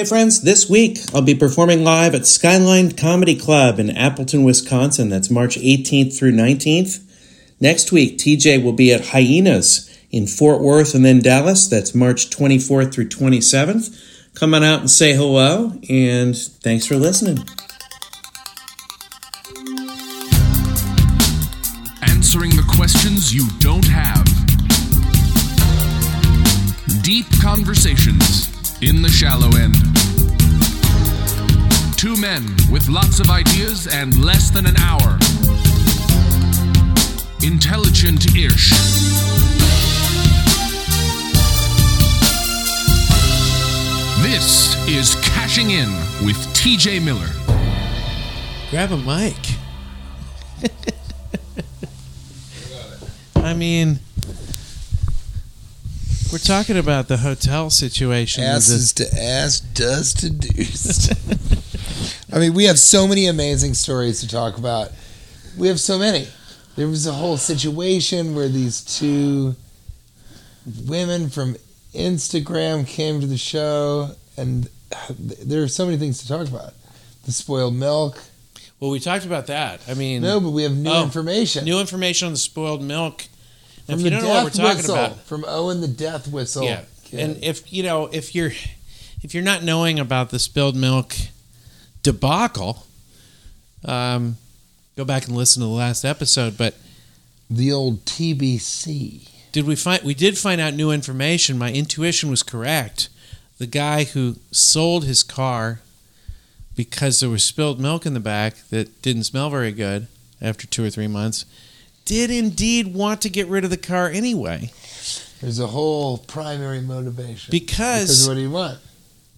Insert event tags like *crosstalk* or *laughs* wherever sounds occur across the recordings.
Hey friends, this week I'll be performing live at Skyline Comedy Club in Appleton, Wisconsin. That's March 18th through 19th. Next week, TJ will be at Hyenas in Fort Worth and then Dallas. That's March 24th through 27th. Come on out and say hello, and thanks for listening. Answering the questions you don't have. Deep conversations in the shallow end. Two men with lots of ideas and less than an hour. Intelligent ish. This is Cashing In with TJ Miller. Grab a mic. *laughs* I mean, we're talking about the hotel situation. Asses to ass, dust to deuce. *laughs* I mean, we have so many amazing stories to talk about. We have so many. There was a whole situation where these two women from Instagram came to the show, and there are so many things to talk about. The spoiled milk. Well, we talked about that. I mean, No, but we have new Oh, information. new information on the spoiled milk. From if you don't know what we're talking whistle. about, From Owen the death whistle. yeah, kid. and if you know, if you're if you're not knowing about the spilled milk debacle, um, go back and listen to the last episode. But the old TBC. did we find we did find out new information? My intuition was correct. The guy who sold his car because there was spilled milk in the back that didn't smell very good after two or three months did indeed want to get rid of the car anyway There's a whole primary motivation. because Because what do you want?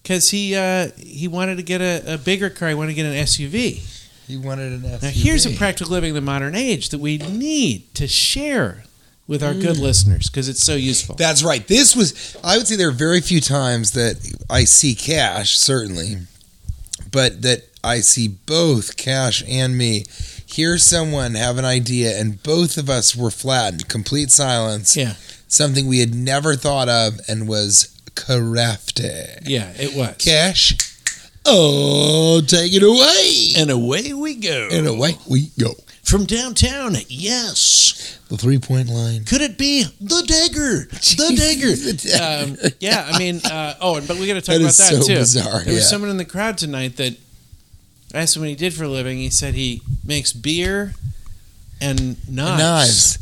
because he uh, he wanted to get a, a bigger car. He wanted to get an SUV. He wanted an SUV. Now here's a practical living in the modern age that we need to share with our Mm. good listeners because it's so useful. That's right. This was. I would say there are very few times that I see Cash, certainly, but that I see both Cash and me hear someone have an idea, and both of us were flattened, complete silence. Yeah. Something we had never thought of and was crafty. yeah, it was. Cash. Oh, take it away. And away we go. And away we go. From downtown, yes. The three point line. Could it be the dagger? The *laughs* dagger. The dagger. Um, yeah, I mean, uh, oh, and but we got to talk That about that so too. bizarre, There was someone in the crowd tonight that I asked him what he did for a living. He said he makes beer and knives. Knives.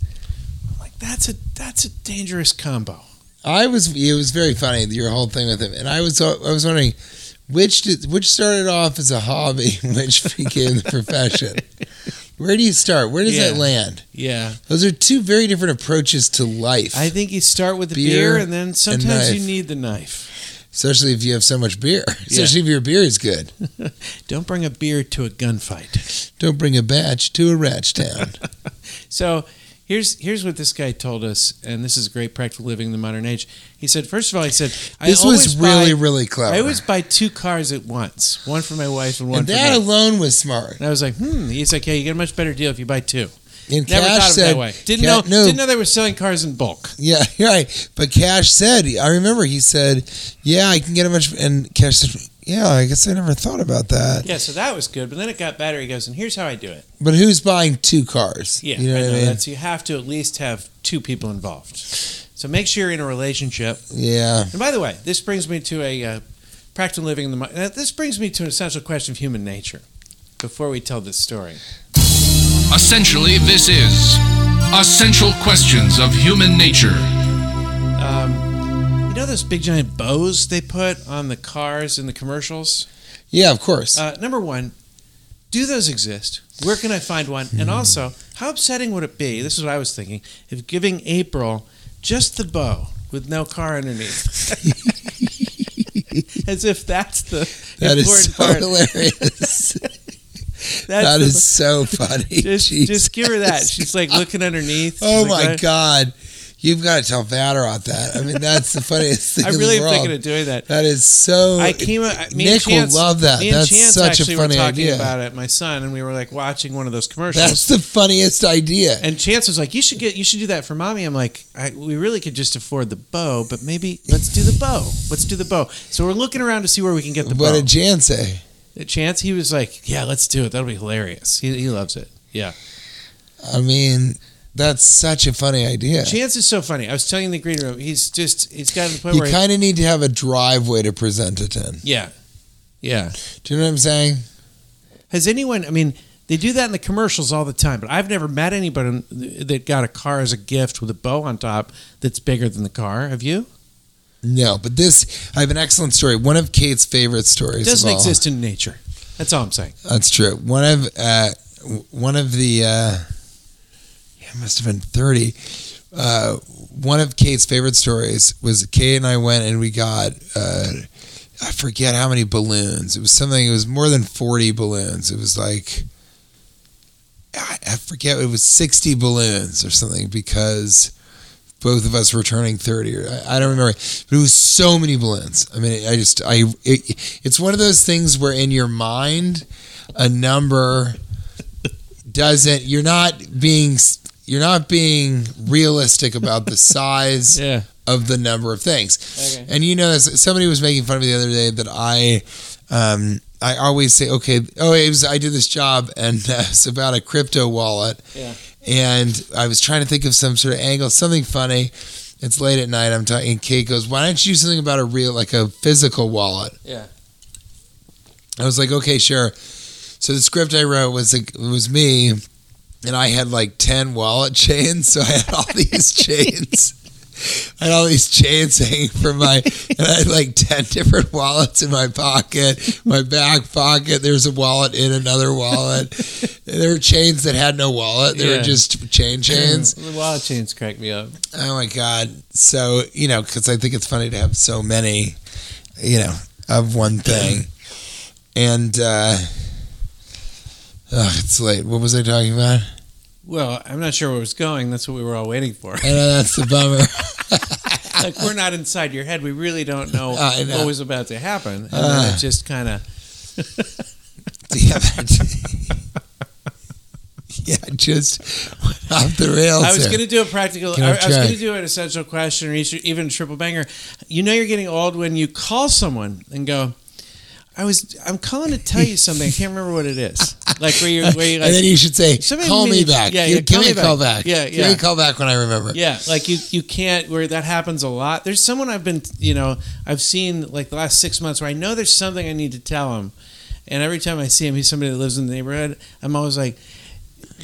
I'm like that's a that's a dangerous combo. I was. It was very funny your whole thing with him, and I was. I was wondering which did, which started off as a hobby, *laughs* which became the profession. Where do you start? Where does Yeah. that land? Yeah, Those are two very different approaches to life, I think you start with the Beer beer, and then sometimes you need the knife. Especially if you have so much beer. *laughs* Especially if your beer is good. *laughs* Don't bring a beer to a gunfight. *laughs* Don't bring a batch to a ratch town. So here's here's what this guy told us, and this is great practical living in the modern age. He said, first of all, he said, This was really, buy, really clever. I always buy two cars at once, one for my wife and one and for that alone was smart. And I was like, hmm. He's like, yeah, you get a much better deal if you buy two. And Never Cash thought of it said, that way. Didn't Ca- know. no, Didn't know they were selling cars in bulk. Yeah, *laughs* right. But Cash said, I remember he said, "Yeah, I can get a much." And Cash said, "Yeah, I guess I never thought about that." Yeah, so that was good. But then it got better. He goes, and here's how I do it. But who's buying two cars? Yeah, you know I what know. I mean. That's you have to at least have two people involved. So make sure you're in a relationship. yeah, And by the way, this brings me to a uh, practical living in the. mo- uh, This brings me to an essential question of human nature. Before we tell this story, Essentially, this is Essential questions of human nature. Um, you know those big giant bows they put on the cars in the commercials? Yeah, of course. Uh, number one, do those exist? Where can I find one? Hmm. And also, how upsetting would it be? This is what I was thinking. If giving April just the bow with no car underneath. *laughs* As if that's the that is important so part. hilarious. *laughs* *laughs* That's that the- is so funny. *laughs* just, Jesus. just give her that. *laughs* She's like looking underneath. She's Oh like, my God. You've got to tell Vaderot that. I mean, that's the funniest thing I really am thinking of doing that. that is so. I came. I- Me Nick and will love that. Me and That's Chance such a actually funny were talking idea. about it. My son and we were like watching one of those commercials. that's the funniest idea. and Chance was like, "You should get. You should do that for mommy." I'm like, I, "We really could just afford the bow, but maybe let's do the bow. Let's do the bow." So we're looking around to see where we can get the what bow. What did Jan say? Chance, he was like, "Yeah, let's do it. That'll be hilarious." He, he loves it. Yeah, I mean, that's such a funny idea. Chance is so funny. I was telling the green room, he's just he's got to the point You where, kind of need to have a driveway to present it in. yeah, yeah. Do you know what I'm saying? Has anyone? I mean, they do that in the commercials all the time, but I've never met anybody that got a car as a gift with a bow on top that's bigger than the car. Have you? No, but this, I have an excellent story. One of Kate's favorite stories. It doesn't exist in nature. That's all I'm saying. That's true. One of uh, one of the uh, yeah, it must have been thirty. Uh, one of Kate's favorite stories was Kate and I went and we got uh, I forget how many balloons. It was something. It was more than forty balloons. It was like I, I forget. It was sixty balloons or something because both of us were turning 30 or I, I don't remember but it was so many balloons i mean i just i it, it's one of those things where in your mind a number doesn't you're not being you're not being realistic about the size *laughs* Yeah. of the number of things Okay. and you know somebody was making fun of me the other day that i um I always say, okay, oh, it was, I did this job, and uh, it's about a crypto wallet, Yeah. And I was trying to think of some sort of angle, something funny. It's late at night. I'm talking. And Kate goes, "Why don't you do something about a real, like a physical wallet?" Yeah. I was like, "Okay, sure." So the script I wrote was like, it was me, and I had like ten wallet *laughs* chains. So I had all these *laughs* chains. I had all these chains *laughs* hanging from my, and I had like ten different wallets in my pocket. My back pocket, there's a wallet in another wallet. There were chains that had no wallet. They Yeah. were just chain *clears throat* chains. The wallet chains crack me up. Oh my god! So you know, because I think it's funny to have so many, you know, of one *clears throat* thing, and uh, ugh, it's late. What was I talking about? Well, I'm not sure where it was going. That's what we were all waiting for. I know that's the bummer. *laughs* *laughs* like we're not inside your head. We really don't know, I know. what was about to happen, and Uh. then it just kind *laughs* of. Yeah, just off the rails. I was going to do a practical. I, I was going to do an essential question or even a triple banger. You know, you're getting old when you call someone and go. I was. I'm calling to tell you something. I can't remember what it is. *laughs* Like where you where you like. and then you should say, "Call me means- back." yeah, Give- yeah, give call me a me call back. back. Yeah, Give yeah. me a call back when I remember. Yeah, like you you can't where that happens a lot. There's someone I've been you know I've seen like the last six months where I know there's something I need to tell him, and every time I see him, he's somebody that lives in the neighborhood. I'm always like,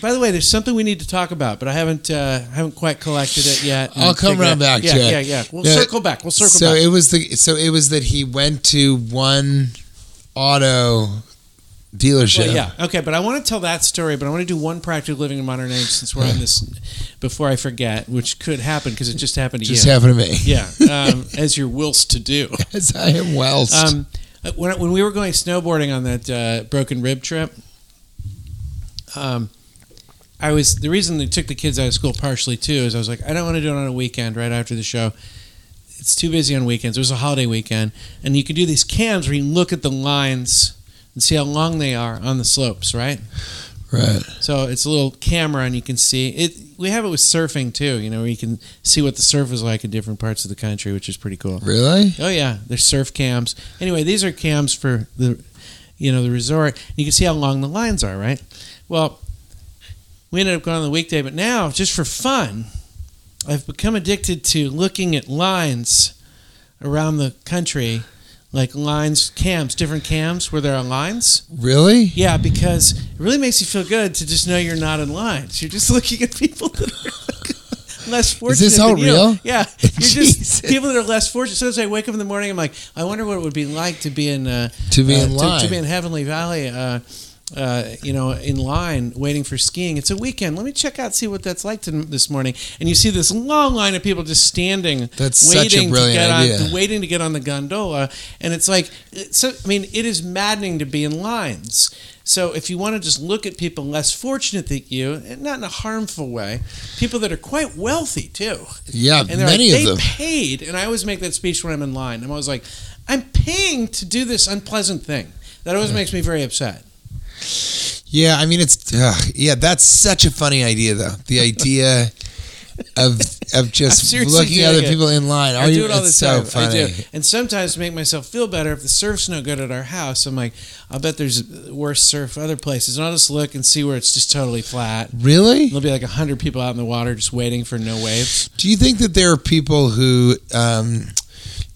by the way, there's something we need to talk about, but I haven't uh, haven't quite collected it yet. I'll come figured around back Yeah, to it. yeah, yeah. We'll No, circle back. We'll circle so back. So it was the so it was that he went to one auto dealership. Well, yeah, okay, but I want to tell that story, but I want to do one practical living in modern age since we're on this before I forget, which could happen because it just happened to just you. Just happened to me. yeah, *laughs* um, as you're whilst to do. As I am Welsh. Um, when, when we were going snowboarding on that uh, broken rib trip, um, I was the reason they took the kids out of school partially too is I was like I don't want to do it on a weekend right after the show. It's too busy on weekends. It was a holiday weekend, and you can do these cams where you look at the lines and see how long they are on the slopes, right? right. So it's a little camera, and you can see it. We have it with surfing too, you know, where you can see what the surf is like in different parts of the country, which is pretty cool. Really? Oh yeah, there's surf cams. Anyway, these are cams for the, you know, the resort. You can see how long the lines are, right? Well, we ended up going on the weekday, but now just for fun, I've become addicted to looking at lines around the country, like lines, cams, different cams where there are lines. Really? Yeah, because it really makes you feel good to just know you're not in lines. You're just *laughs* looking at people that are *laughs* less fortunate. Is this all than you. real? Yeah, you're *laughs* just people that are less fortunate. So as I wake up in the morning, I'm like, I wonder what it would be like to be in uh, To be uh, in line. to, be in Heavenly Valley. Uh, uh, you know, in line waiting for skiing. It's a weekend. Let me check out, see what that's like to, this morning. And you see this long line of people just standing, That's waiting to get idea. on, waiting to get on the gondola. And it's like, so I mean, it is maddening to be in lines. So if you want to just look at people less fortunate than you, not in a harmful way, people that are quite wealthy too, Yeah, and they're many like, of they them. paid. And I always make that speech when I'm in line. I'm always like, I'm paying to do this unpleasant thing. That always makes me very upset. Yeah, I mean it's ugh, yeah, that's such a funny idea though. The *laughs* idea of of just looking at other it. people in line. I Are do you- it all the it's time. so funny. I do. And sometimes to make myself feel better, if the surf's no good at our house, I'm like, I'll bet there's worse surf other places. And I'll just look and see where it's just totally flat. Really? There'll be like a hundred people out in the water just waiting for no waves. Do you think that there are people who, um,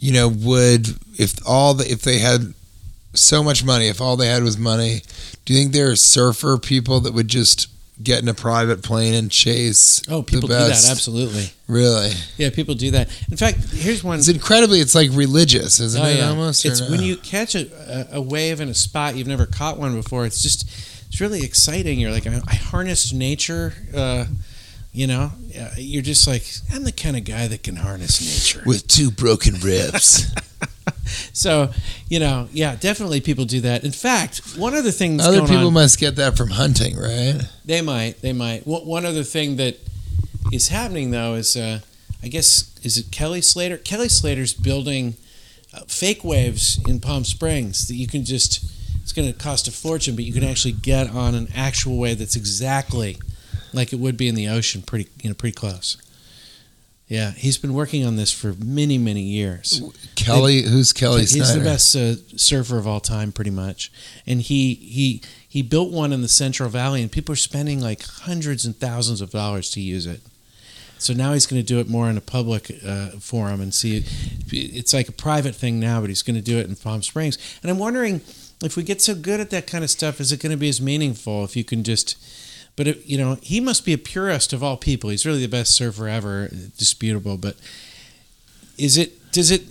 you know, would if all the, if they had so much money, if all they had was money, do you think there are surfer people that would just get in a private plane and chase? Oh, people do that absolutely. Really? Yeah, people do that. In fact, here's one. It's incredibly. It's like religious, isn't Oh, it? yeah. Almost. It's no? when you catch a, a, wave in a spot you've never caught one before. It's just it's really exciting. You're like I, I harnessed nature. Uh, you know, Uh, you're just like I'm the kind of guy that can harness nature. with two broken ribs. *laughs* So, you know, yeah, definitely people do that. In fact, one other thing that's Other people on, must get that from hunting, right? they might, they might. One one other thing that is happening though is, uh, I guess, is it Kelly Slater? Kelly Slater's building uh, fake waves in Palm Springs that you can just. It's going to cost a fortune, but you can actually get on an actual wave that's exactly like it would be in the ocean, pretty, you know, pretty close. Yeah, he's been working on this for many, many years. Kelly, who's Kelly He's Snyder? the best uh, surfer of all time, pretty much. And he he he built one in the Central Valley, and people are spending like hundreds and thousands of dollars to use it. So now he's going to do it more in a public uh, forum and see. It's like a private thing now, but he's going to do it in Palm Springs. And I'm wondering if we get so good at that kind of stuff, is it going to be as meaningful if you can just. But it, you know, he must be a purist of all people. He's really the best surfer ever, disputable. But is it? Does it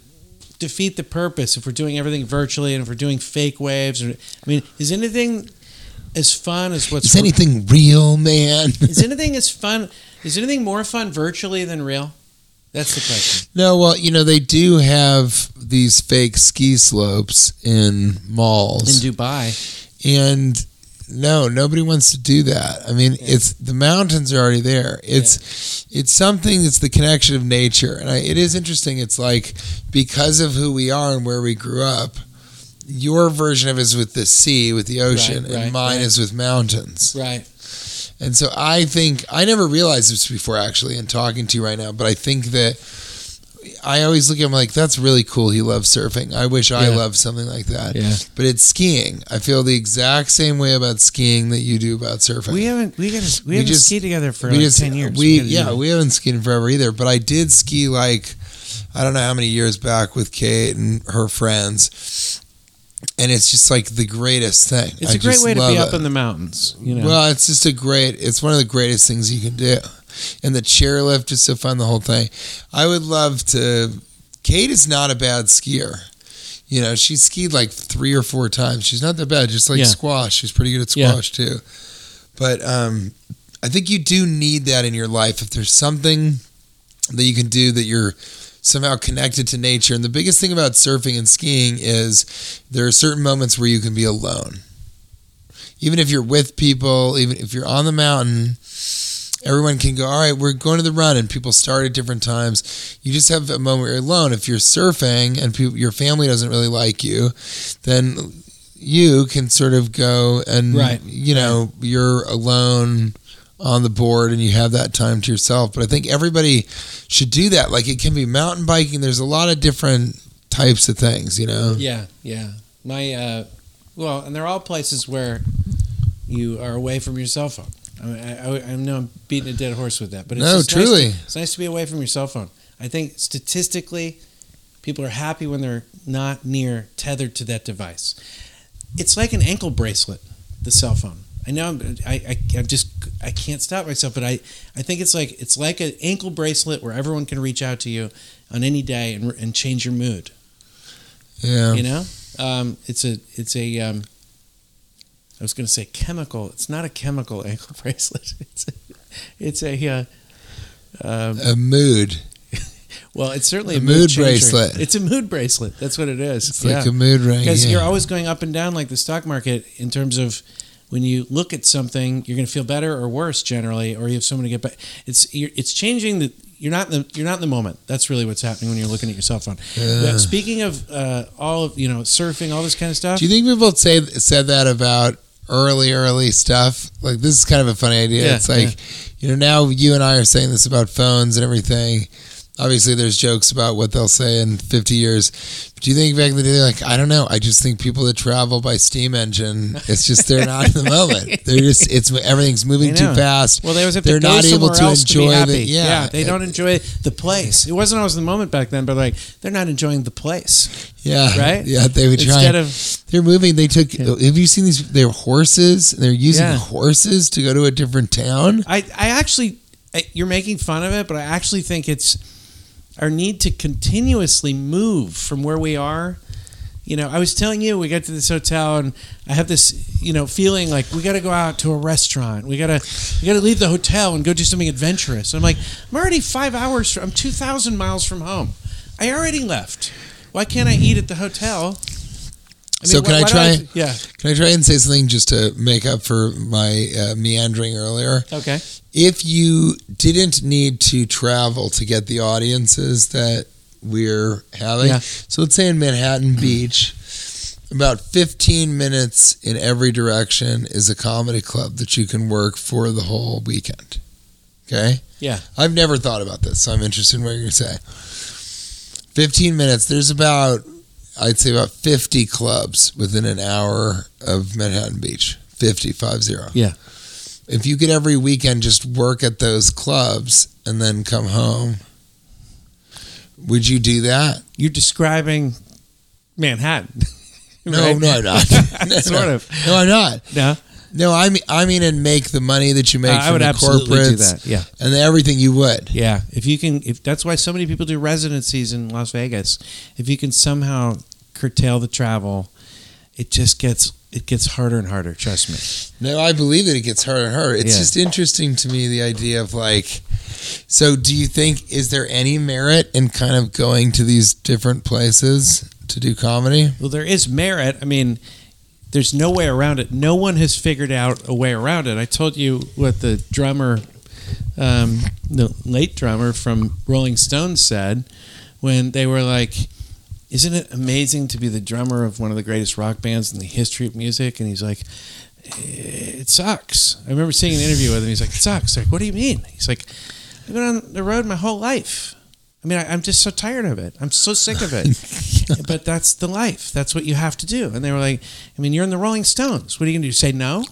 defeat the purpose if we're doing everything virtually and if we're doing fake waves? Or, I mean, is anything as fun as what's Is anything real, man? *laughs* is anything as fun? Is anything more fun virtually than real? That's the question. No, well, you know they do have these fake ski slopes in malls, In Dubai, and no, nobody wants to do that. I mean, it's the mountains are already there. It's it's something that's the connection of nature, and I, it is interesting. It's like because of who we are and where we grew up. Your version of it is with the sea, with the ocean, Right, right, and mine right. is with mountains. right? And so I think I never realized this before actually in talking to you right now, but I think that I always look at him like that's really cool. He loves surfing. I wish I Yeah. loved something like that. Yeah. But it's skiing. I feel the exact same way about skiing that you do about surfing. We haven't we gotta we, We haven't just- skied together for we like just ten years. we gotta yeah we haven't skied in forever either. But I did ski like I don't know how many years back with Kate and her friends, and it's just like the greatest thing. it's a a great way to be up in the mountains. You know, Well, it's just a great. It's one of the greatest things you can do, and the chairlift is so fun. The whole thing. I would love to. Kate is not a bad skier. You know, she skied like three or four times. She's not that bad. Just like Yeah. squash, she's pretty good at Yeah. squash too. But um, I think you do need that in your life. If there's something that you can do that you're somehow connected to nature, and the biggest thing about surfing and skiing is there are certain moments where you can be alone even if you're with people, even if you're on the mountain, everyone can go, all right, we're going to the run, and people start at different times. You just have a moment where you're alone. If you're surfing and people, your family doesn't really like you, then you can sort of go and, Right. you know, you're alone on the board and you have that time to yourself. But I think everybody should do that. Like it can be mountain biking. There's a lot of different types of things, you know? Yeah, yeah. My uh, well, and they're all places where you are away from your cell phone. I, mean, I, I, I know I'm beating a dead horse with that, but it's No, just nice to- truly. it's nice to be away from your cell phone. I think statistically, People are happy when they're not near tethered to that device. It's like an ankle bracelet, the cell phone. I know I'm, I, I, I'm just I can't stop myself, but I, I think it's like it's like an ankle bracelet where everyone can reach out to you on any day and, and change your mood. Yeah. You know, um, it's a it's a um, I was going to say chemical. It's not a chemical *laughs* ankle bracelet. It's a, it's a uh, um, A mood. well, it's certainly A a, mood changer. bracelet. It's a mood bracelet. That's what it is. It's like a mood ring. because yeah. you're always going up and down like the stock market in terms of when you look at something, you're going to feel better or worse generally, or you have someone to get back. It's you're, it's changing the. You're not in the you're not in the moment. That's really what's happening when you're looking at your cell phone. Yeah. Speaking of uh, all of you know surfing, all this kind of stuff. Do you think people say said that about early, early stuff? Like this is kind of a funny idea. Yeah, it's like, you know, now you and I are saying this about phones and everything. Obviously, there's jokes about what they'll say in 50 years. But do you think back in the day, they're like, I don't know. I just think people that travel by steam engine, it's just they're not in the moment. *laughs* They're just it's everything's moving too fast. Well, they always have They're not able to enjoy to the- happy. yeah. they don't enjoy the place. It wasn't always the moment back then, but like they're not enjoying the place, yeah, right? Yeah, they would try. Instead of They're moving. They took. Have you seen these? They're horses. They're using Yeah. horses to go to a different town. I, I actually, you're making fun of it, but I actually think it's our need to continuously move from where we are. You know, I was telling you, we got to this hotel, and I have this, you know, feeling like we got to go out to a restaurant. We gotta, we gotta leave the hotel and go do something adventurous. I'm like, I'm already five hours. From, I'm two thousand miles from home. I already left. Why can't I eat at the hotel? I So can I why do try- yeah. Can I try and say something just to make up for my uh, meandering earlier? Okay. If you didn't need to travel to get the audiences that we're having, Yeah. so let's say in Manhattan Beach, about 15 minutes in every direction is a comedy club that you can work for the whole weekend. Okay? Yeah. I've never thought about this, so I'm interested in what you're going to say. 15 minutes, there's about, I'd say about 50 clubs within an hour of Manhattan Beach. 50, 5 0. Yeah. If you could every weekend just work at those clubs and then come home, would you do that? You're describing Manhattan. *laughs* No, right? no, I'm not. No, *laughs* *laughs* sort no. of. No, I'm not. No, No, I mean, I mean, and make the money that you make Uh, from I would the absolutely corporates do that. Yeah, and everything you would. yeah. If you can, if that's why so many people do residencies in Las Vegas. If you can somehow curtail the travel, it just gets it gets harder and harder. Trust me. No, I believe that it gets harder and harder. It's Yeah. just interesting to me the idea of like. So, do you think is there any merit in kind of going to these different places to do comedy? Well, there is merit. I mean, there's no way around it. No one has figured out a way around it. I told you what the drummer, um, the late drummer from Rolling Stones said when they were like, "Isn't it amazing to be the drummer of one of the greatest rock bands in the history of music?" And he's like. Eh, it sucks. I remember seeing an interview with him. He's like, "It sucks." Like, what do you mean? He's like, "I've been on the road my whole life. I mean, I, I'm just so tired of it. I'm so sick of it." *laughs* but that's the life. That's what you have to do. And they were like, I mean, you're in the Rolling Stones. What are you going to do? Say no?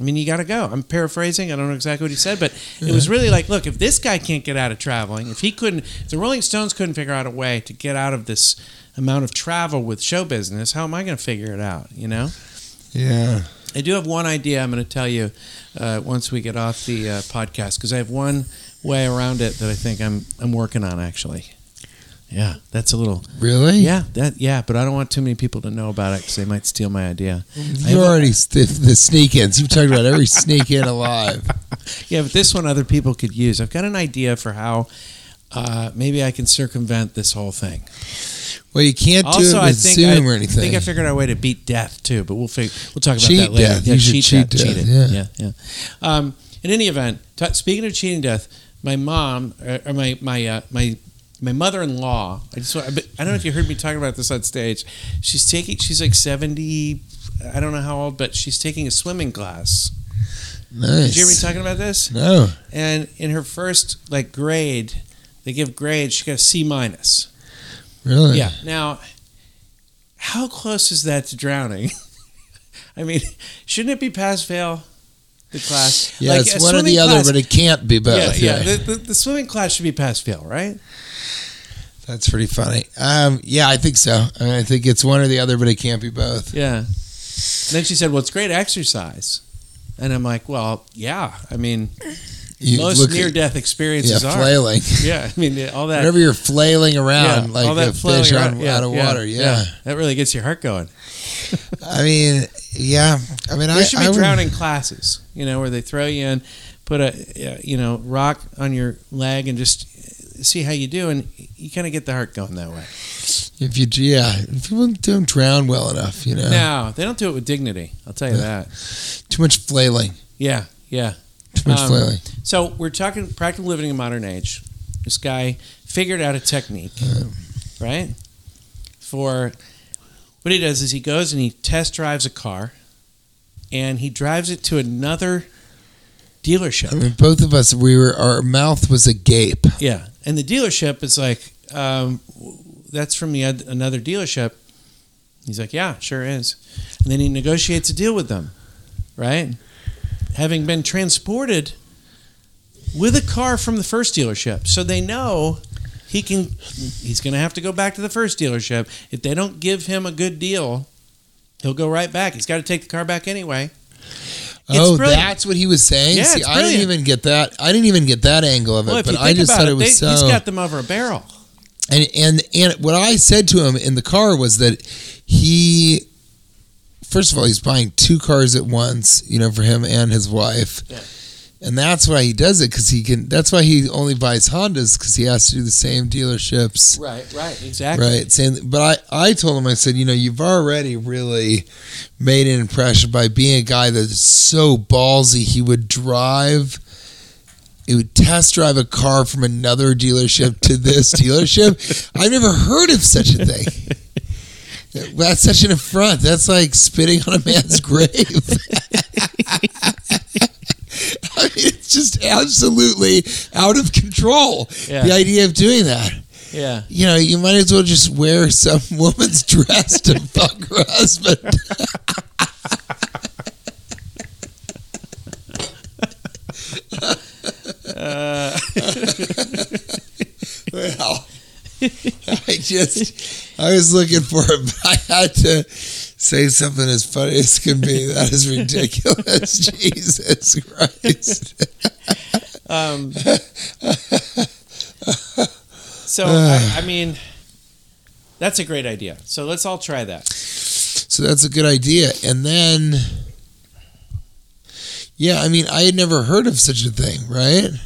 I mean, you got to go. I'm paraphrasing. I don't know exactly what he said, but it was really like, look, if this guy can't get out of traveling, if he couldn't, if the Rolling Stones couldn't figure out a way to get out of this amount of travel with show business, how am I going to figure it out? You know? Yeah. I do have one idea I'm going to tell you uh, once we get off the uh, podcast because I have one way around it that I think I'm I'm working on actually. Yeah, that's a little Really? yeah, that yeah, but I don't want too many people to know about it because they might steal my idea. You already the, the sneak-ins. You've talked about every sneak-in alive. *laughs* yeah, but this one other people could use. I've got an idea for how uh, maybe I can circumvent this whole thing. Well, you can't do Also, it I with think Zoom I, or anything. I think I figured out a way to beat death too, but we'll fig- we'll talk about Cheat that later. death. Yeah, You should cheat death, Cheat it. yeah. yeah, yeah. Um, in any event, t- speaking of cheating death, my mom uh, or my my uh, my my mother-in-law. I just I don't know if you heard me talking about this on stage. She's taking. She's like seventy. I don't know how old, but she's taking a swimming class. nice. Did you hear me talking about this? No. And in her first like grade, they give grades. She got a C minus. Really? Yeah. Now, how close is that to drowning? *laughs* I mean, shouldn't it be pass fail? The class. Yeah, Like, it's one or the swimming other, but it can't be both. yeah, yeah. yeah. The, the, the swimming class should be pass fail, right? That's pretty funny. Um, yeah, I think so. I, mean, I think it's one or the other, but it can't be both. Yeah. And then she said, "Well, it's great exercise," and I'm like, "Well, yeah. I mean, You most near-death yeah, experiences are. flailing. *laughs* Yeah, I mean, all that. Whenever you're flailing around yeah, like all that a flailing fish on, yeah, out of yeah, water, yeah. that really gets your heart going. *laughs* I mean, yeah. I mean, There I, should be I would- drowning classes, you know, where they throw you in, put a uh, you know rock on your leg, and just see how you do, and you kind of get the heart going that way. If you, yeah, if people don't drown well enough, you know, No, they don't do it with dignity. I'll tell you that. too much flailing, Yeah, yeah. too much Um, flailing. So we're talking practical living in modern age. This guy figured out a technique, right? For what he does is he goes and he test drives a car, and he drives it to another dealership. I mean, both of us, we were, our mouth was agape. Yeah, and the dealership is like, um, that's from the oth- another dealership. He's like, yeah, sure is. And then he negotiates a deal with them, right? Having been transported with a car from the first dealership, so they know he can. He's going to have to go back to the first dealership. If they don't give him a good deal, he'll go right back. He's got to take the car back anyway. Oh, brilliant. that's what he was saying. Yeah, See, I didn't even get that. I didn't even get that angle of it. Well, but I just thought it, it was they- so. he's got them over a barrel. and and and what I said to him in the car was that he, first of all, he's buying two cars at once. You know, for him and his wife. Yeah. And that's why he does it because he can. That's why he only buys Hondas because he has to do the same dealerships. Right, right, exactly. Right. same. but I, I told him, I said, you know, you've already really made an impression by being a guy that's so ballsy. He would drive, he would test drive a car from another dealership to this *laughs* dealership. I've never heard of such a thing. *laughs* That's such an affront. That's like spitting on a man's grave. *laughs* I mean, it's just absolutely out of control. Yeah. The idea of doing that Yeah. you know, you might as well just wear some *laughs* woman's dress to *laughs* fuck her husband. Uh. *laughs* well, I just, I was looking for it, but I had to say something as funny as can be. That is ridiculous. *laughs* Jesus Christ. Um, so *sighs* I, I mean, that's a great idea. So let's all try that. So that's a good idea. And then, yeah, I mean, I had never heard of such a thing, right? Have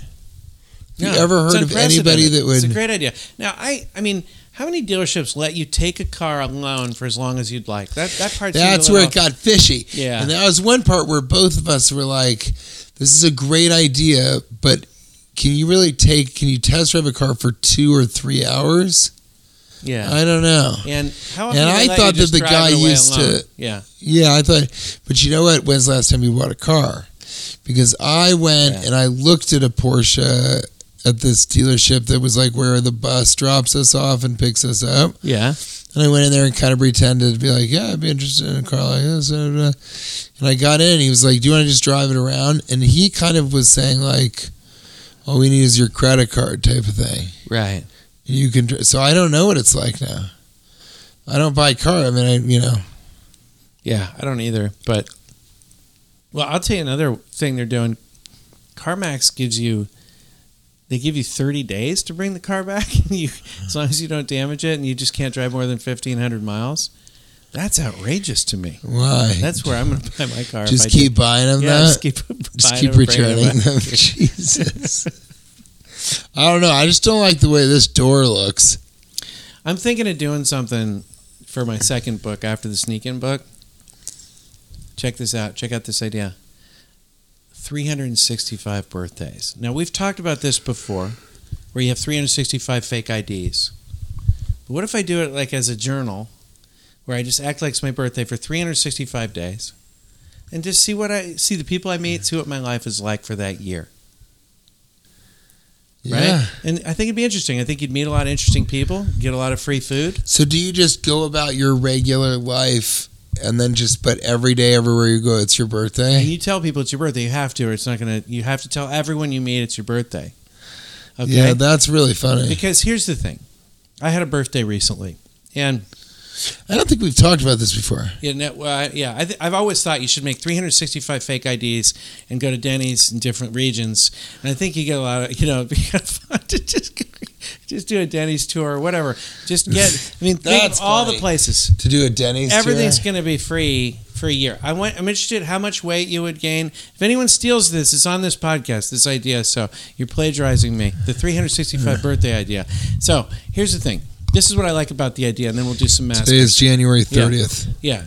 you ever heard of anybody that would? It's a great idea. Now I, I mean, how many dealerships let you take a car alone for as long as you'd like? That that part. That's where it got fishy. Yeah. And that was one part where both of us were like, this is a great idea, but can you really take, can you test drive a car for two or three hours? Yeah. I don't know. and how And I thought that the guy used to- Yeah. Yeah, I thought, but you know what? When's the last time you bought a car? Because I went Yeah. and I looked at a Porsche at this dealership that was like where the bus drops us off and picks us up. Yeah. And I went in there and kind of pretended to be like, yeah, I'd be interested in a car like this. And I got in and he was like, do you want to just drive it around? And he kind of was saying like, all we need is your credit card type of thing. Right. You can, so I don't know what it's like now. I don't buy car. I mean, I, you know, Yeah. I don't either. But well, I'll tell you another thing they're doing. CarMax gives you. They give you 30 days to bring the car back, *laughs* you, as long as you don't damage it, and you just can't drive more than 1,500 miles. That's outrageous to me. why? That's where I'm going to buy my car. just keep do. buying them Yeah, that? just keep, *laughs* Just keep them returning back. them. *laughs* Jesus. I don't know. I just don't like the way this door looks. I'm thinking of doing something for my second book after the sneak in book. Check this out. Check out this idea 365 birthdays. Now, we've talked about this before, where you have 365 fake IDs. But what if I do it like as a journal, where I just act like it's my birthday for 365 days, and just see what I see the people I meet, see what my life is like for that year, Yeah. right? And I think it'd be interesting. I think you'd meet a lot of interesting people, get a lot of free food. So do you just go about your regular life and then just but every day everywhere you go it's your birthday And you tell people it's your birthday. You have to, or it's not gonna. You have to tell everyone you meet it's your birthday. Okay. Yeah, that's really funny. because here's the thing: I had a birthday recently, and I don't think we've talked about this before. yeah, no, uh, yeah. I th- I've always thought you should make 365 fake IDs and go to Denny's in different regions, and I think you get a lot of you know, *laughs* it'd be kind of fun to just just do a Denny's tour or whatever. Just get, *laughs* I mean, think That's all funny. the places. To do a Denny's Everything's going to be free for a year. I want, I'm interested how much weight you would gain. If anyone steals this, it's on this podcast, this idea. So you're plagiarizing me. The 365 *laughs* birthday idea. So here's the thing. This is what I like about the idea, and then we'll do some math. Today is January 30th. Yeah,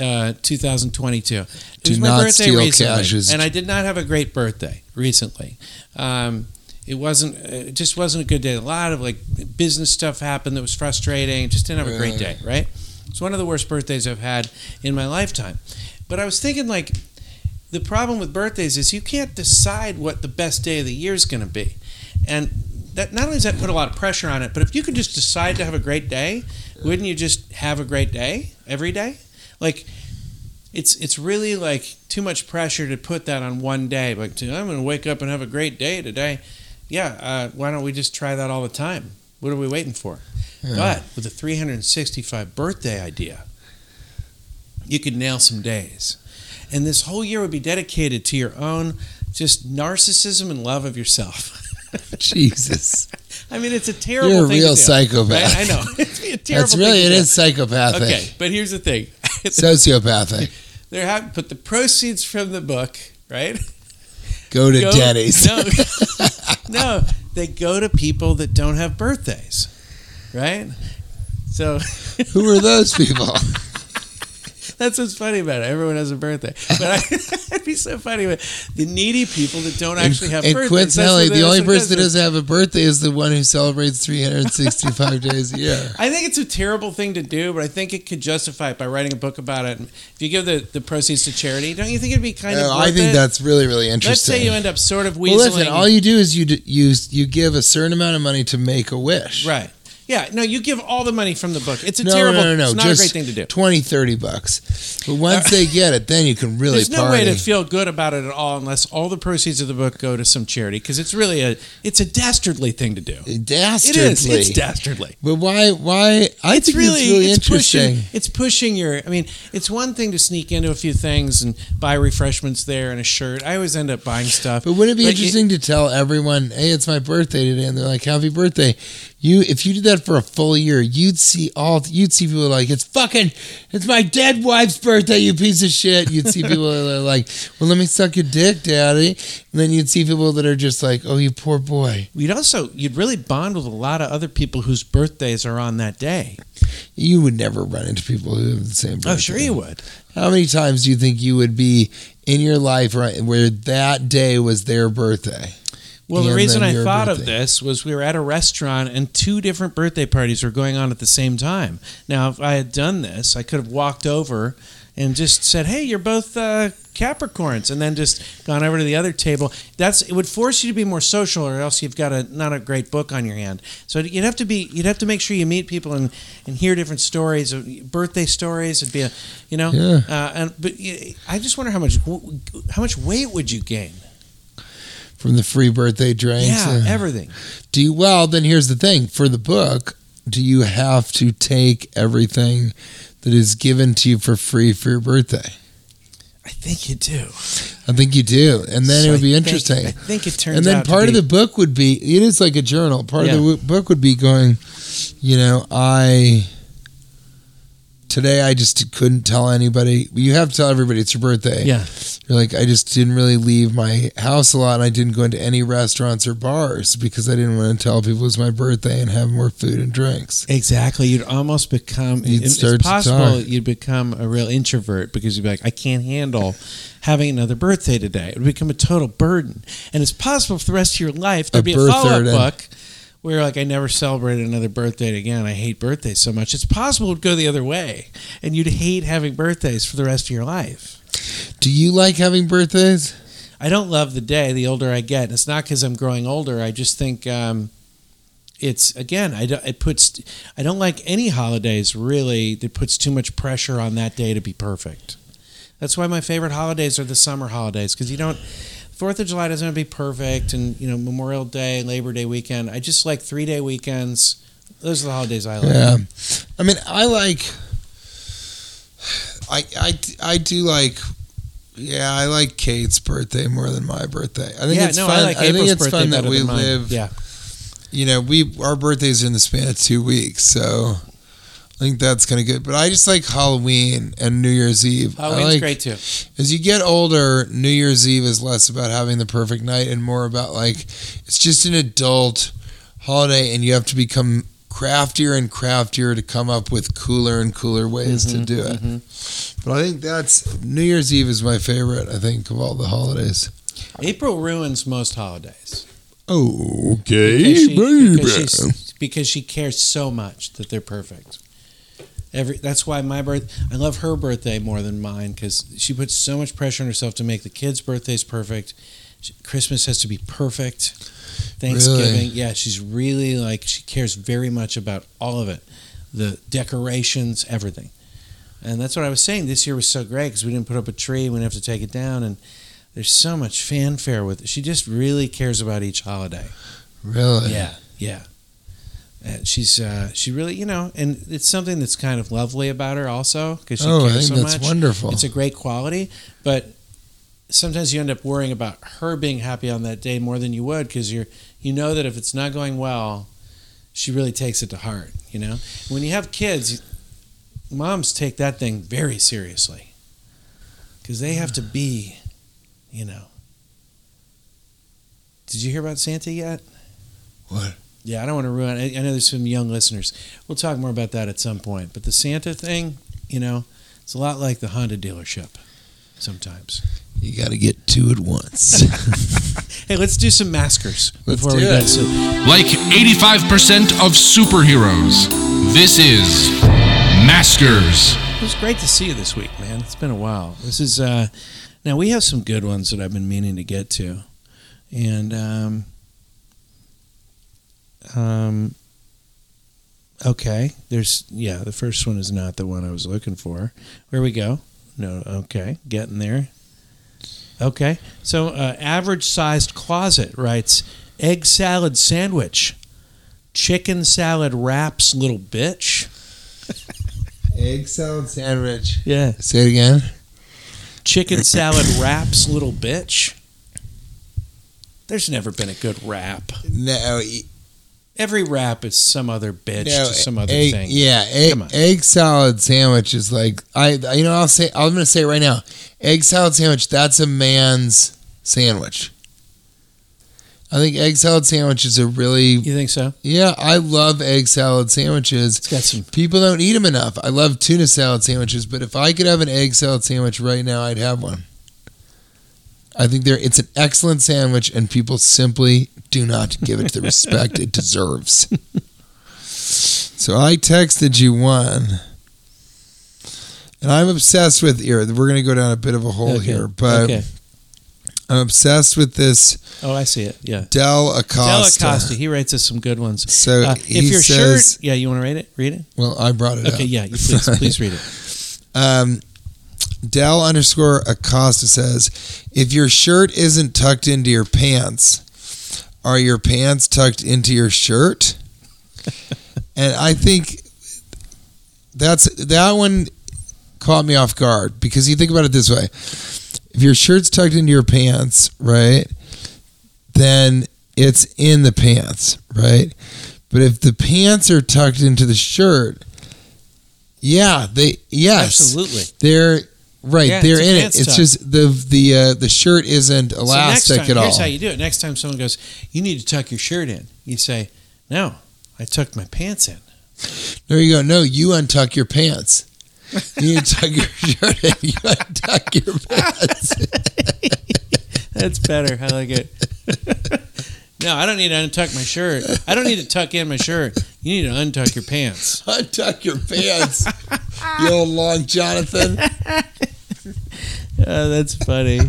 uh, 2022. It Do was my not birthday steal recently, Cash's. and I did not have a great birthday recently. Um, it wasn't. It just wasn't a good day. A lot of like business stuff happened that was frustrating. Just didn't have a great day. Right. It's one of the worst birthdays I've had in my lifetime. But I was thinking like. The problem with birthdays is you can't decide what the best day of the year is going to be, and that not only does that put a lot of pressure on it, but if you could just decide to have a great day, wouldn't you just have a great day every day? Like, it's it's really like too much pressure to put that on one day. Like, I'm going to wake up and have a great day today. Yeah, uh, why don't we just try that all the time? What are we waiting for? Yeah. But with a 365 birthday idea, you could nail some days, and this whole year would be dedicated to your own just narcissism and love of yourself. *laughs* Jesus. I mean, it's a terrible. You're a real do, psychopath. right? I know. *laughs* It's a terrible. That's really, it is psychopathic. Okay, but here's the thing. *laughs* Sociopathic. They're have, but the proceeds from the book, right? Go to Go- Denny's. No, *laughs* no, they go to people that don't have birthdays, right? So Who are those people? *laughs* that's what's funny about it. Everyone has a birthday, but I, *laughs* it'd be so funny with the needy people that don't actually have and birthdays. coincidentally, That's the only person that doesn't have a birthday is the one who celebrates 365 days a year. I think it's a terrible thing to do, but I think it could justify it by writing a book about it. If you give the, the proceeds to charity, don't you think it'd be kind of? Uh, worth I think it? that's really, really interesting. Let's say you end up sort of weaseling. well, listen, all you do is you you you give a certain amount of money to make a wish. right? Yeah. No, you give all the money from the book. It's a No, terrible. no, no, no. It's not just a great thing to do. 20, 30 bucks. But once uh, they get it, then you can *laughs* really There's no way to feel good about it at all unless all the proceeds of the book go to some charity because it's really a it's a dastardly thing to do. Dastardly. It is. It's dastardly. But why? Why? I it's think really, it's really it's interesting. Pushing, it's pushing your. I mean, it's one thing to sneak into a few things and buy refreshments there and a shirt. I always end up buying stuff. But wouldn't it be But interesting to tell everyone, "Hey, it's my birthday today," and they're like, "Happy birthday!" You, if you did that for a full year, you'd see all. You'd see people like, "It's fucking, it's my dead wife's birthday, you piece of shit." You'd see people that are like, "Well, let me suck your dick, daddy," and then you'd see people that are just like, "Oh, you poor boy." You'd also you'd really bond with a lot of other people whose birthdays are on that day. You would never run into people who have the same birthday. Oh, sure you would. How many times do you think you would be in your life right where that day was their birthday? Well, the reason I thought of this was we were at a restaurant and two different birthday parties were going on at the same time. Now, if I had done this, I could have walked over and just said, "Hey, you're both uh, Capricorns," and then just gone over to the other table. That's it would force you to be more social, or else you've got a not a great book on your hand. So you'd have to be you'd have to make sure you meet people and, and hear different stories, birthday stories. It'd be a you know, Yeah. uh, and but I just wonder how much how much weight would you gain? From the free birthday drinks? Yeah, Uh, everything. Do you, well, then here's the thing. For the book, do you have to take everything that is given to you for free for your birthday? I think you do. I think you do. And then So it would I be think- interesting. I think it turns and then part of the book would be it is like a journal. Part of the book would be going, you know, I today I just couldn't tell anybody. You have to tell everybody it's your birthday. yeah. You're like, I just didn't really leave my house a lot. And I didn't go into any restaurants or bars because I didn't want to tell people it was my birthday and have more food and drinks. Exactly. You'd almost become. You'd it's to possible you'd become a real introvert because you'd be like, I can't handle having another birthday today. It would become a total burden, and it's possible for the rest of your life there'd be a follow up book where you're like, I never celebrated another birthday again. I hate birthdays so much. It's possible it would go the other way, and you'd hate having birthdays for the rest of your life. Do you like having birthdays? I don't love the day the older I get. It's not because I'm growing older. I just think um, it's again. I don't, it puts. I don't like any holidays really that puts too much pressure on that day to be perfect. That's why my favorite holidays are the summer holidays because you don't. Fourth of July doesn't have to be perfect, and you know Memorial Day, Labor Day weekend. I just like three day weekends Those are the holidays I like. Yeah, I mean, I like. I I I do like. Yeah, I like Kate's birthday more than my birthday. I think yeah, it's no, fun. I like think it's fun that we live. Yeah, You know, we our birthdays are in the span of two weeks, so I think that's kind of good. But I just like Halloween and New Year's Eve. Halloween's like- great too. As you get older, New Year's Eve is less about having the perfect night and more about like it's just an adult holiday, and you have to become craftier and craftier to come up with cooler and cooler ways to Mhm, do it. mhm. But I think that's New Year's Eve is my favorite. I think of all the holidays. April ruins most holidays Okay, because she, because, because she cares so much that they're perfect. Every that's why my birth I love her birthday more than mine because she puts so much pressure on herself to make the kids' birthdays perfect. She- Christmas has to be perfect. Thanksgiving, Really? yeah, she's really like she cares very much about all of it, the decorations, everything. And that's what I was saying. This year was so great because we didn't put up a tree, we didn't have to take it down, and there's so much fanfare with it. She just really cares about each holiday. Really? Yeah, yeah. And she's uh, she really you know, and it's something that's kind of lovely about her also because she Oh, I cares think so that's much. wonderful. It's a great quality, but sometimes you end up worrying about her being happy on that day more than you would because you're you know that if it's not going well, she really takes it to heart. You know, when you have kids, moms take that thing very seriously because they have to be, you know. Did you hear about Santa yet? What? Yeah, I don't want to ruin. I I know there's some young listeners. We'll talk more about that at some point. But the Santa thing, you know, it's a lot like the Honda dealership. Sometimes. You got to get two at once. *laughs* *laughs* Hey, let's do some maskers Let's before we do go. it. So, Like 85% of superheroes, this is Maskers. it was great to see you this week, man. It's been a while. This is uh now we have some good ones that I've been meaning to get to, and um, um, okay. There's yeah. The first one is not the one I was looking for. Where we go? No. Okay, getting there. Okay. So, uh, average sized closet writes egg salad sandwich, chicken salad wraps, little bitch. *laughs* Egg salad sandwich. Yeah. Say it again. Chicken salad wraps, little bitch. There's never been a good wrap. No, Every rap is some other bitch no to some other egg, thing. Yeah, egg, egg salad sandwich is like I. You know, I'll say I'm going to say it right now. Egg salad sandwich. That's a man's sandwich. I think egg salad sandwich is a really You think so? yeah. I love egg salad sandwiches. It's got some. People don't eat them enough. I love tuna salad sandwiches, but if I could have an egg salad sandwich right now, I'd have one. I think there it's an excellent sandwich, and people simply do not give it the respect it deserves. *laughs* So I texted you one, and I'm obsessed with here. We're going to go down a bit of a hole Okay. here, but okay. I'm obsessed with this Oh, I see it. Yeah. Del Del Acosta. Acosta. He writes us some good ones. So Uh, if your says, shirt, yeah, you want to read it? Read it. well, I brought it up. Okay, yeah, please, please read it. *laughs* Um, Del underscore Acosta says, if your shirt isn't tucked into your pants, are your pants tucked into your shirt? *laughs* and I think that's that one caught me off guard because you think about it this way: if your shirt's tucked into your pants, right, then it's in the pants, right? But if the pants are tucked into the shirt, yeah, they yes, Absolutely. they're right. Yeah, they're in it. It's tuck. just the the uh, the shirt isn't So elastic time, at all. Here's how you do it. Next time someone goes, "You need to tuck your shirt in," you say, "No, I tucked my pants in." There you go. No, you untuck your pants. You need to tuck your *laughs* shirt in. You untuck your pants. *laughs* That's better. I like it. *laughs* no, I don't need to untuck my shirt. I don't need to tuck in my shirt. You need to untuck your pants. untuck your pants. you old long Jonathan. Oh, that's funny. *laughs*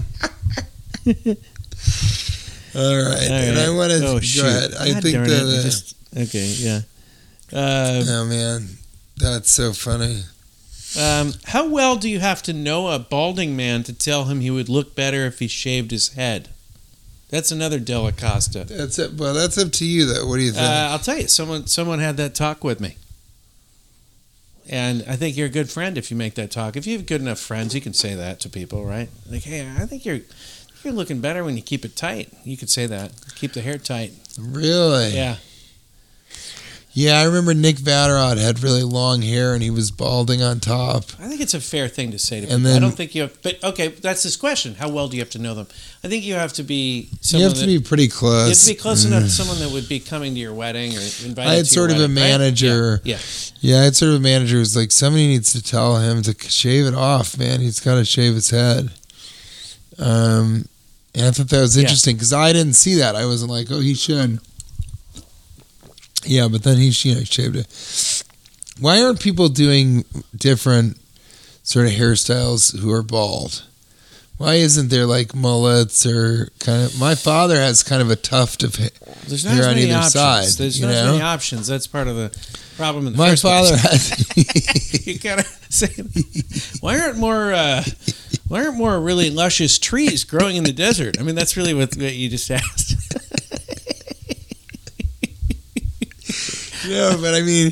All right. And I want to oh, go shoot. ahead. I God think that. uh, Just, okay, yeah. Uh, oh man, that's so funny. um, how well do you have to know a balding man to tell him he would look better if he shaved his head? That's another Della Costa. That's it. Well, that's up to you, though. What do you think? Uh, I'll tell you, someone someone had that talk with me, and I think you're a good friend if you make that talk. If you have good enough friends, you can say that to people, right? Like, hey, I think you're you're looking better when you keep it tight. You could say that. Keep the hair tight. really? Yeah, Yeah, I remember Nick Vatterott had really long hair and he was balding on top. I think it's a fair thing to say to people. And I don't think you have, but okay, that's this question. How well do you have to know them? I think you have to be. You have to that, be pretty close. you have to be close enough to someone that would be coming to your wedding or invited. To your I had sort of a wedding, right? manager. Yeah. Yeah, I had sort of a manager who was like, somebody needs to tell him to shave it off, man. He's got to shave his head. Um, and I thought that was interesting because I didn't see that. I wasn't like, oh, he should. Yeah, but then he, you know, shaved it. Why aren't people doing different sort of hairstyles who are bald? Why isn't there like mullets or kind of? My father has kind of a tuft of hair. There's not as on many either options. side, There's you not as know? many options. That's part of the problem in the My first father place. has. *laughs* *laughs* you gotta say, why aren't more uh, why aren't more really luscious trees growing in the desert? I mean, that's really what, what you just asked. *laughs* No, but I mean,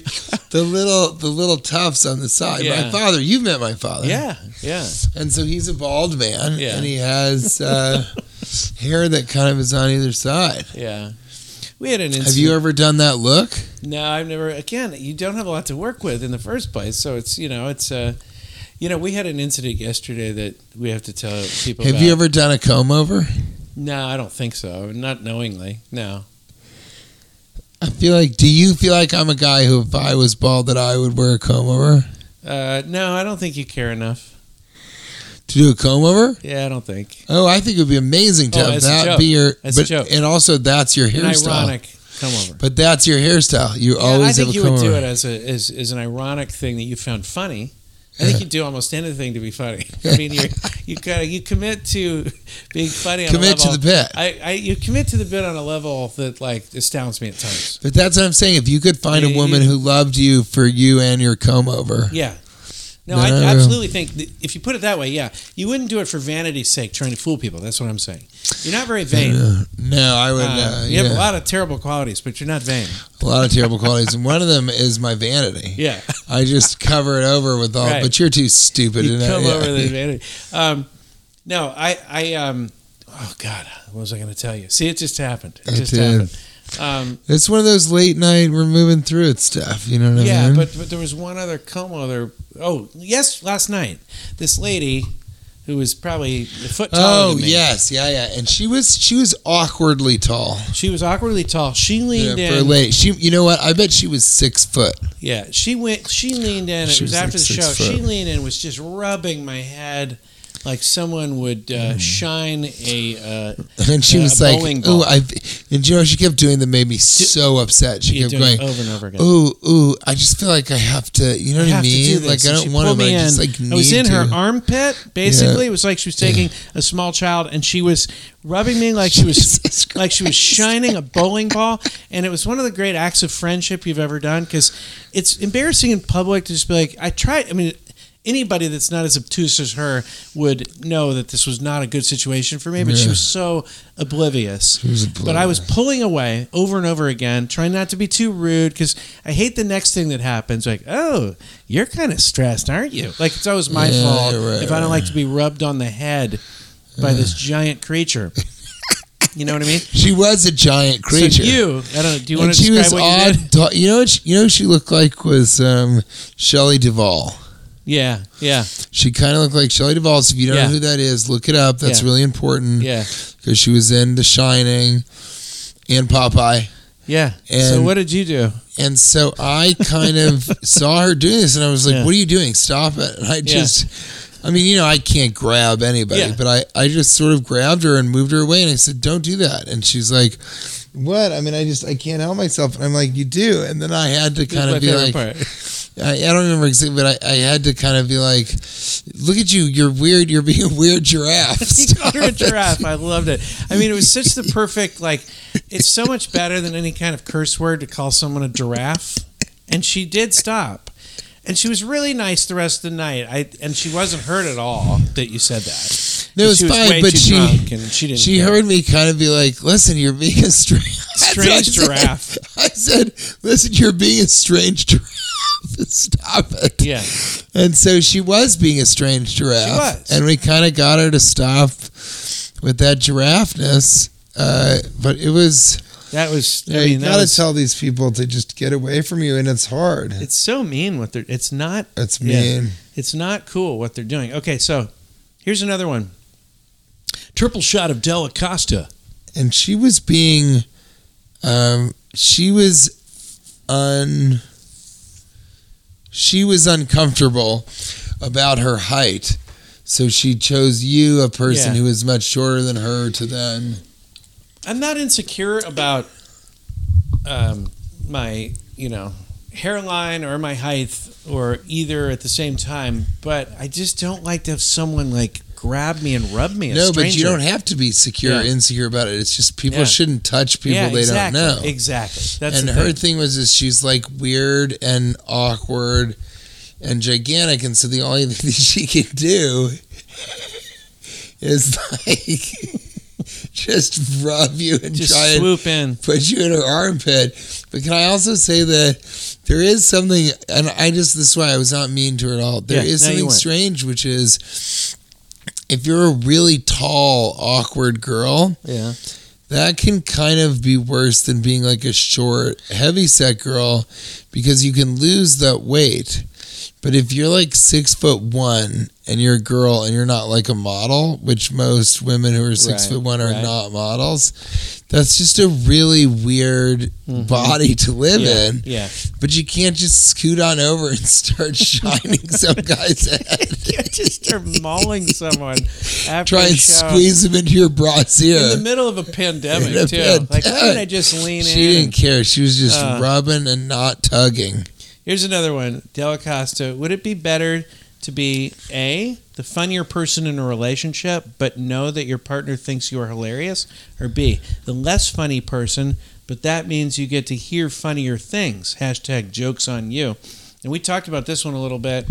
the little the little tufts on the side. My father, you've met my father. yeah, yeah. And so he's a bald man, Yeah. and he has uh, *laughs* hair that kind of is on either side. Yeah. We had an incident. Have you ever done that look? No, I've never. Again, you don't have a lot to work with in the first place, so it's you know it's uh, you know we had an incident yesterday that we have to tell people. Have about. you ever done a comb over? No, I don't think so. Not knowingly. No. I feel like. Do you feel like I'm a guy who, if I was bald, that I would wear a comb over Uh, no, I don't think you care enough. to do a comb over? Yeah, I don't think. Oh, I think it would be amazing to Oh, have that be your. As a but joke. and also that's your An hairstyle. ironic come over. But that's your hairstyle. You Yeah, always I have think a you would do over. it as a as, as an ironic thing that you found funny. I think you do almost anything to be funny. I mean, *laughs* you you of you commit to being funny. On Commit a to the bit. I, I you commit to the bit on a level that like astounds me at times. But that's what I'm saying. If you could find a woman you- who loved you for you and your comb over, Yeah. No, No, I no, no. absolutely think if you put it that way, yeah, you wouldn't do it for vanity's sake, trying to fool people. That's what I'm saying. You're not very vain. no, I would. Uh, Uh, you yeah. have a lot of terrible qualities, but you're not vain. a lot of terrible qualities, and one of them is my vanity. Yeah. I just cover it over with all. Right. But you're too stupid. you to come Yeah. over the vanity. Um, no, I, I, um, oh God, what was I going to tell you? See, it just happened. It It just did. happened. Um, It's one of those late night. We're moving through it stuff. You know what I yeah, mean? but but there was one other como there. Oh, yes, last night, this lady who was probably a foot taller oh than me. yes, yeah, yeah. And she was she was awkwardly tall. She was awkwardly tall. She Yeah, leaned for a in. lady. She, you know what? I bet she was six foot. Yeah, she went. She leaned in. It was, was after like the show. six She leaned in, was just rubbing my head like someone would uh, Mm. shine a. Uh, *laughs* And she was like, "Ooh. I." And you know, she kept doing that made me so upset. She kept going, over and over again. "Ooh, ooh." I just feel like I have to. You know what I mean? Like I don't want to. I just like I was in her armpit. Basically, it was like she was taking a small child and she was rubbing me like she was *laughs* *laughs* like she was shining a bowling ball. And it was one of the great acts of friendship you've ever done because it's embarrassing in public to just be like, I tried. I mean. Anybody that's not as obtuse as her would know that this was not a good situation for me, but she was so oblivious. She was But I was pulling away over and over again, trying not to be too rude because I hate the next thing that happens. Like, oh, you're kind of stressed, aren't you? Like, it's always my Yeah, fault right, if I don't right. like to be rubbed on the head by this giant creature. You know what I mean? *laughs* She was a giant creature. So you, I don't know. Do you want to she describe was what you did? You know what? She, you know who she looked like was um, Shelley Duvall. Yeah, yeah, She kind of looked like Shelley Duvall. So if you don't Yeah. know who that is, look it up. That's Yeah. really important yeah, because she was in The Shining and Popeye. yeah. so And- what did you do? And so I kind of *laughs* saw her doing this, and I was like, Yeah. "What are you doing? Stop it!" And I just, I mean, you know, I can't grab anybody, Yeah. but I, I just sort of grabbed her and moved her away, and I said, "Don't do that." And she's like, "What?" I mean, I just, I can't help myself, and I'm like, "You do." And then I had to kind of be like. *laughs* I, I don't remember exactly, but I, I had to kind of be like, "Look at you, you're weird. You're being a weird giraffe." *laughs* You Stop called her a giraffe. I loved it. I mean, it was such the perfect like. It's so much better than any kind of curse word to call someone a giraffe, and she did stop, and she was really nice the rest of the night. I and she wasn't hurt at all that you said that. No, it's she was fine, but she- she didn't. She heard me kind of be like, "Listen, you're being a strange, strange *laughs* giraffe. I said, "Listen, you're being a strange giraffe. *laughs* Stop it." Yeah, And so she was being a strange giraffe. She was. And we kind of got her to stop with that giraffeness. Uh, but it was, that was. yeah, I mean, you got to tell these people to just get away from you, and it's hard. It's so mean what they're. It's not. It's yeah. mean. It's not cool what they're doing. Okay, so here's another one. Triple shot of Della Costa. And she was being, um, she was un, she was uncomfortable about her height. So she chose you, a person Yeah. who is much shorter than her, to then. I'm not insecure about um, my, you know, hairline or my height or either at the same time, but I just don't like to have someone like grab me and rub me. A no, but you don't have to be secure Yeah. or insecure about it. It's just people Yeah. shouldn't touch people yeah, they exactly, don't know. Exactly. That's and the her thing. thing was is she's like weird and awkward and gigantic, and so the only *laughs* thing that she can do is like *laughs* just rub you and just try and swoop in. put you in her armpit. But can I also say that there is something, and I just this is why I was not mean to her at all. There Yeah, is no, you something weren't. strange, which is if you're a really tall, awkward girl, Yeah. that can kind of be worse than being like a short, heavy set girl because you can lose that weight. But if you're like six foot one and you're a girl and you're not like a model, which most women who are six Right, foot one are right. not models, that's just a really weird body to live Mm-hmm. Yeah. in. Yeah. But you can't just scoot on over and start *laughs* shining some guy's head. you just start mauling someone *laughs* after Try and squeeze him into your brassiere. in the middle of a pandemic a too. Like, why didn't I just lean She in? She didn't care. She was just Uh. rubbing and not tugging. Here's another one, Della Costa. Would it be better to be a the funnier person in a relationship, but know that your partner thinks you are hilarious, or b the less funny person, but that means you get to hear funnier things? Hashtag jokes on you. And we talked about this one a little bit.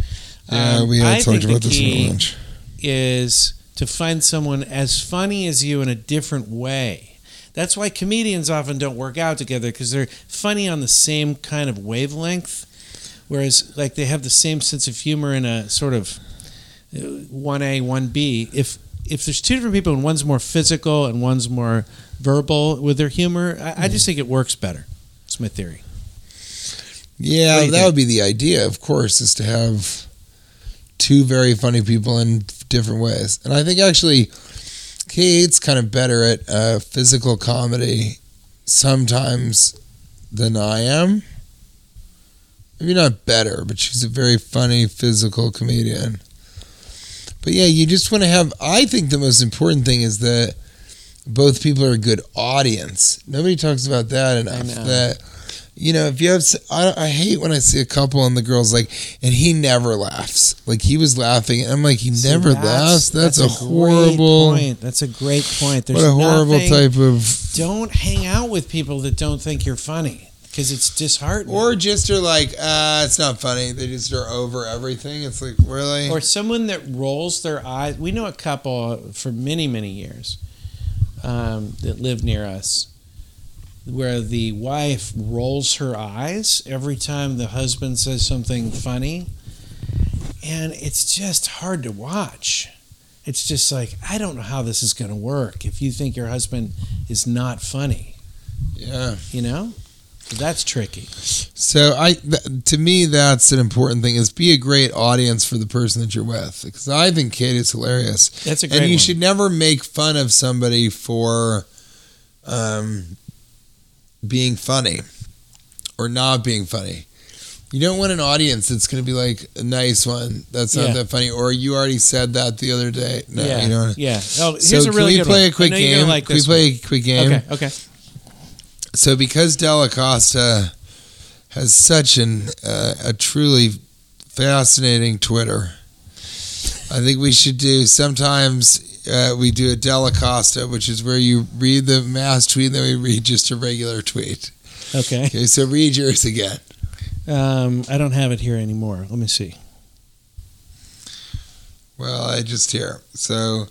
Yeah, Um, we had I talked about this one key a bunch. is to find someone as funny as you in a different way. That's why comedians often don't work out together because they're funny on the same kind of wavelength, whereas like they have the same sense of humor in a sort of one A one B. If if there's two different people and one's more physical and one's more verbal with their humor, I, I just think it works better. It's my theory. Yeah, that think? would be the idea, of course, is to have two very funny people in different ways. And I think actually Kate's kind of better at uh, physical comedy sometimes than I am. Maybe not better, but she's a very funny physical comedian. But yeah, you just want to have. I think the most important thing is that both people are a good audience. Nobody talks about that enough. That you know, if you have, I hate when I see a couple and the girl's like, and he never laughs. Like he was laughing, and I'm like, he See, never laughs. That's, a, great horrible. point. That's a great point. There's What a horrible nothing- type of. don't hang out with people that don't think you're funny because it's disheartening. Or just are like, uh, it's not funny. They just are over everything. It's like, really? or someone that rolls their eyes. We know a couple for many, many years um, that live near us where the wife rolls her eyes every time the husband says something funny. And it's just hard to watch. It's just like, I don't know how this is going to work if you think your husband is not funny, yeah. you know? So that's tricky. So I, th- to me, that's an important thing: is be a great audience for the person that you're with. Because I think Kate is hilarious. That's a great and you one. should never make fun of somebody for um, being funny or not being funny. You don't want an audience that's going to be like a nice one that's not Yeah. that funny, or you already said that the other day. No, yeah. you don't. yeah. Oh, here's So a can really we good play one. a quick I know you're gonna game? Like can we play a quick game? Okay. Okay. So because Della Costa has such an uh, a truly fascinating Twitter, I think we should do sometimes uh, we do a Della Costa, which is where you read the mass tweet and then we read just a regular tweet. Okay. Okay, so read yours again. Um, I don't have it here anymore. Let me see. Well, I just hear. So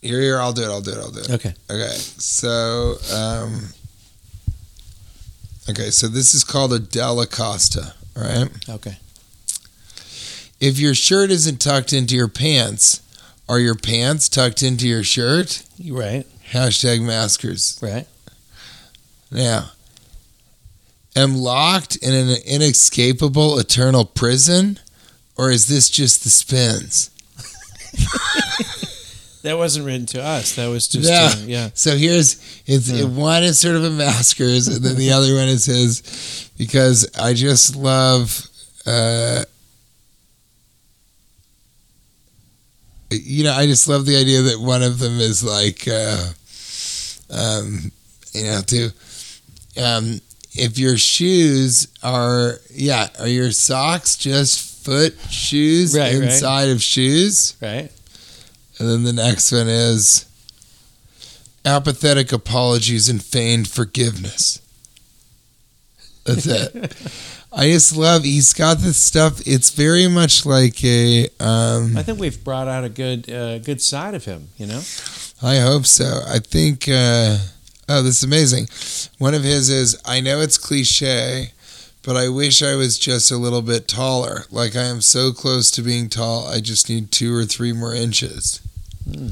Here, here. I'll do it. I'll do it. I'll do it. Okay. Okay. So, um, okay. So this is called a Della Costa. All right. Okay. If your shirt isn't tucked into your pants, are your pants tucked into your shirt? Right. Hashtag maskers. Right. Now, am locked in an inescapable eternal prison, or is this just the spins? *laughs* That wasn't written to us. That was just Yeah. uh, yeah. So here's it's Yeah. one is sort of a maskers, and then the other one is his, because I just love, uh, you know, I just love the idea that one of them is like, uh, um, you know, to, um, if your shoes are, yeah, are your socks just foot shoes Right, right. inside of shoes? Right. And then the next one is apathetic apologies and feigned forgiveness. That's it. *laughs* I just love he's got this stuff. It's very much like a um I think we've brought out a good uh, good side of him. You know. I hope so. I think uh oh this is amazing. One of his is I know it's cliche, but I wish I was just a little bit taller. Like I am so close to being tall, I just need two or three more inches. Hmm.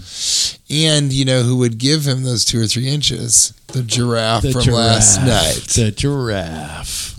And you know who would give him those two or three inches? The giraffe from last night. The giraffe.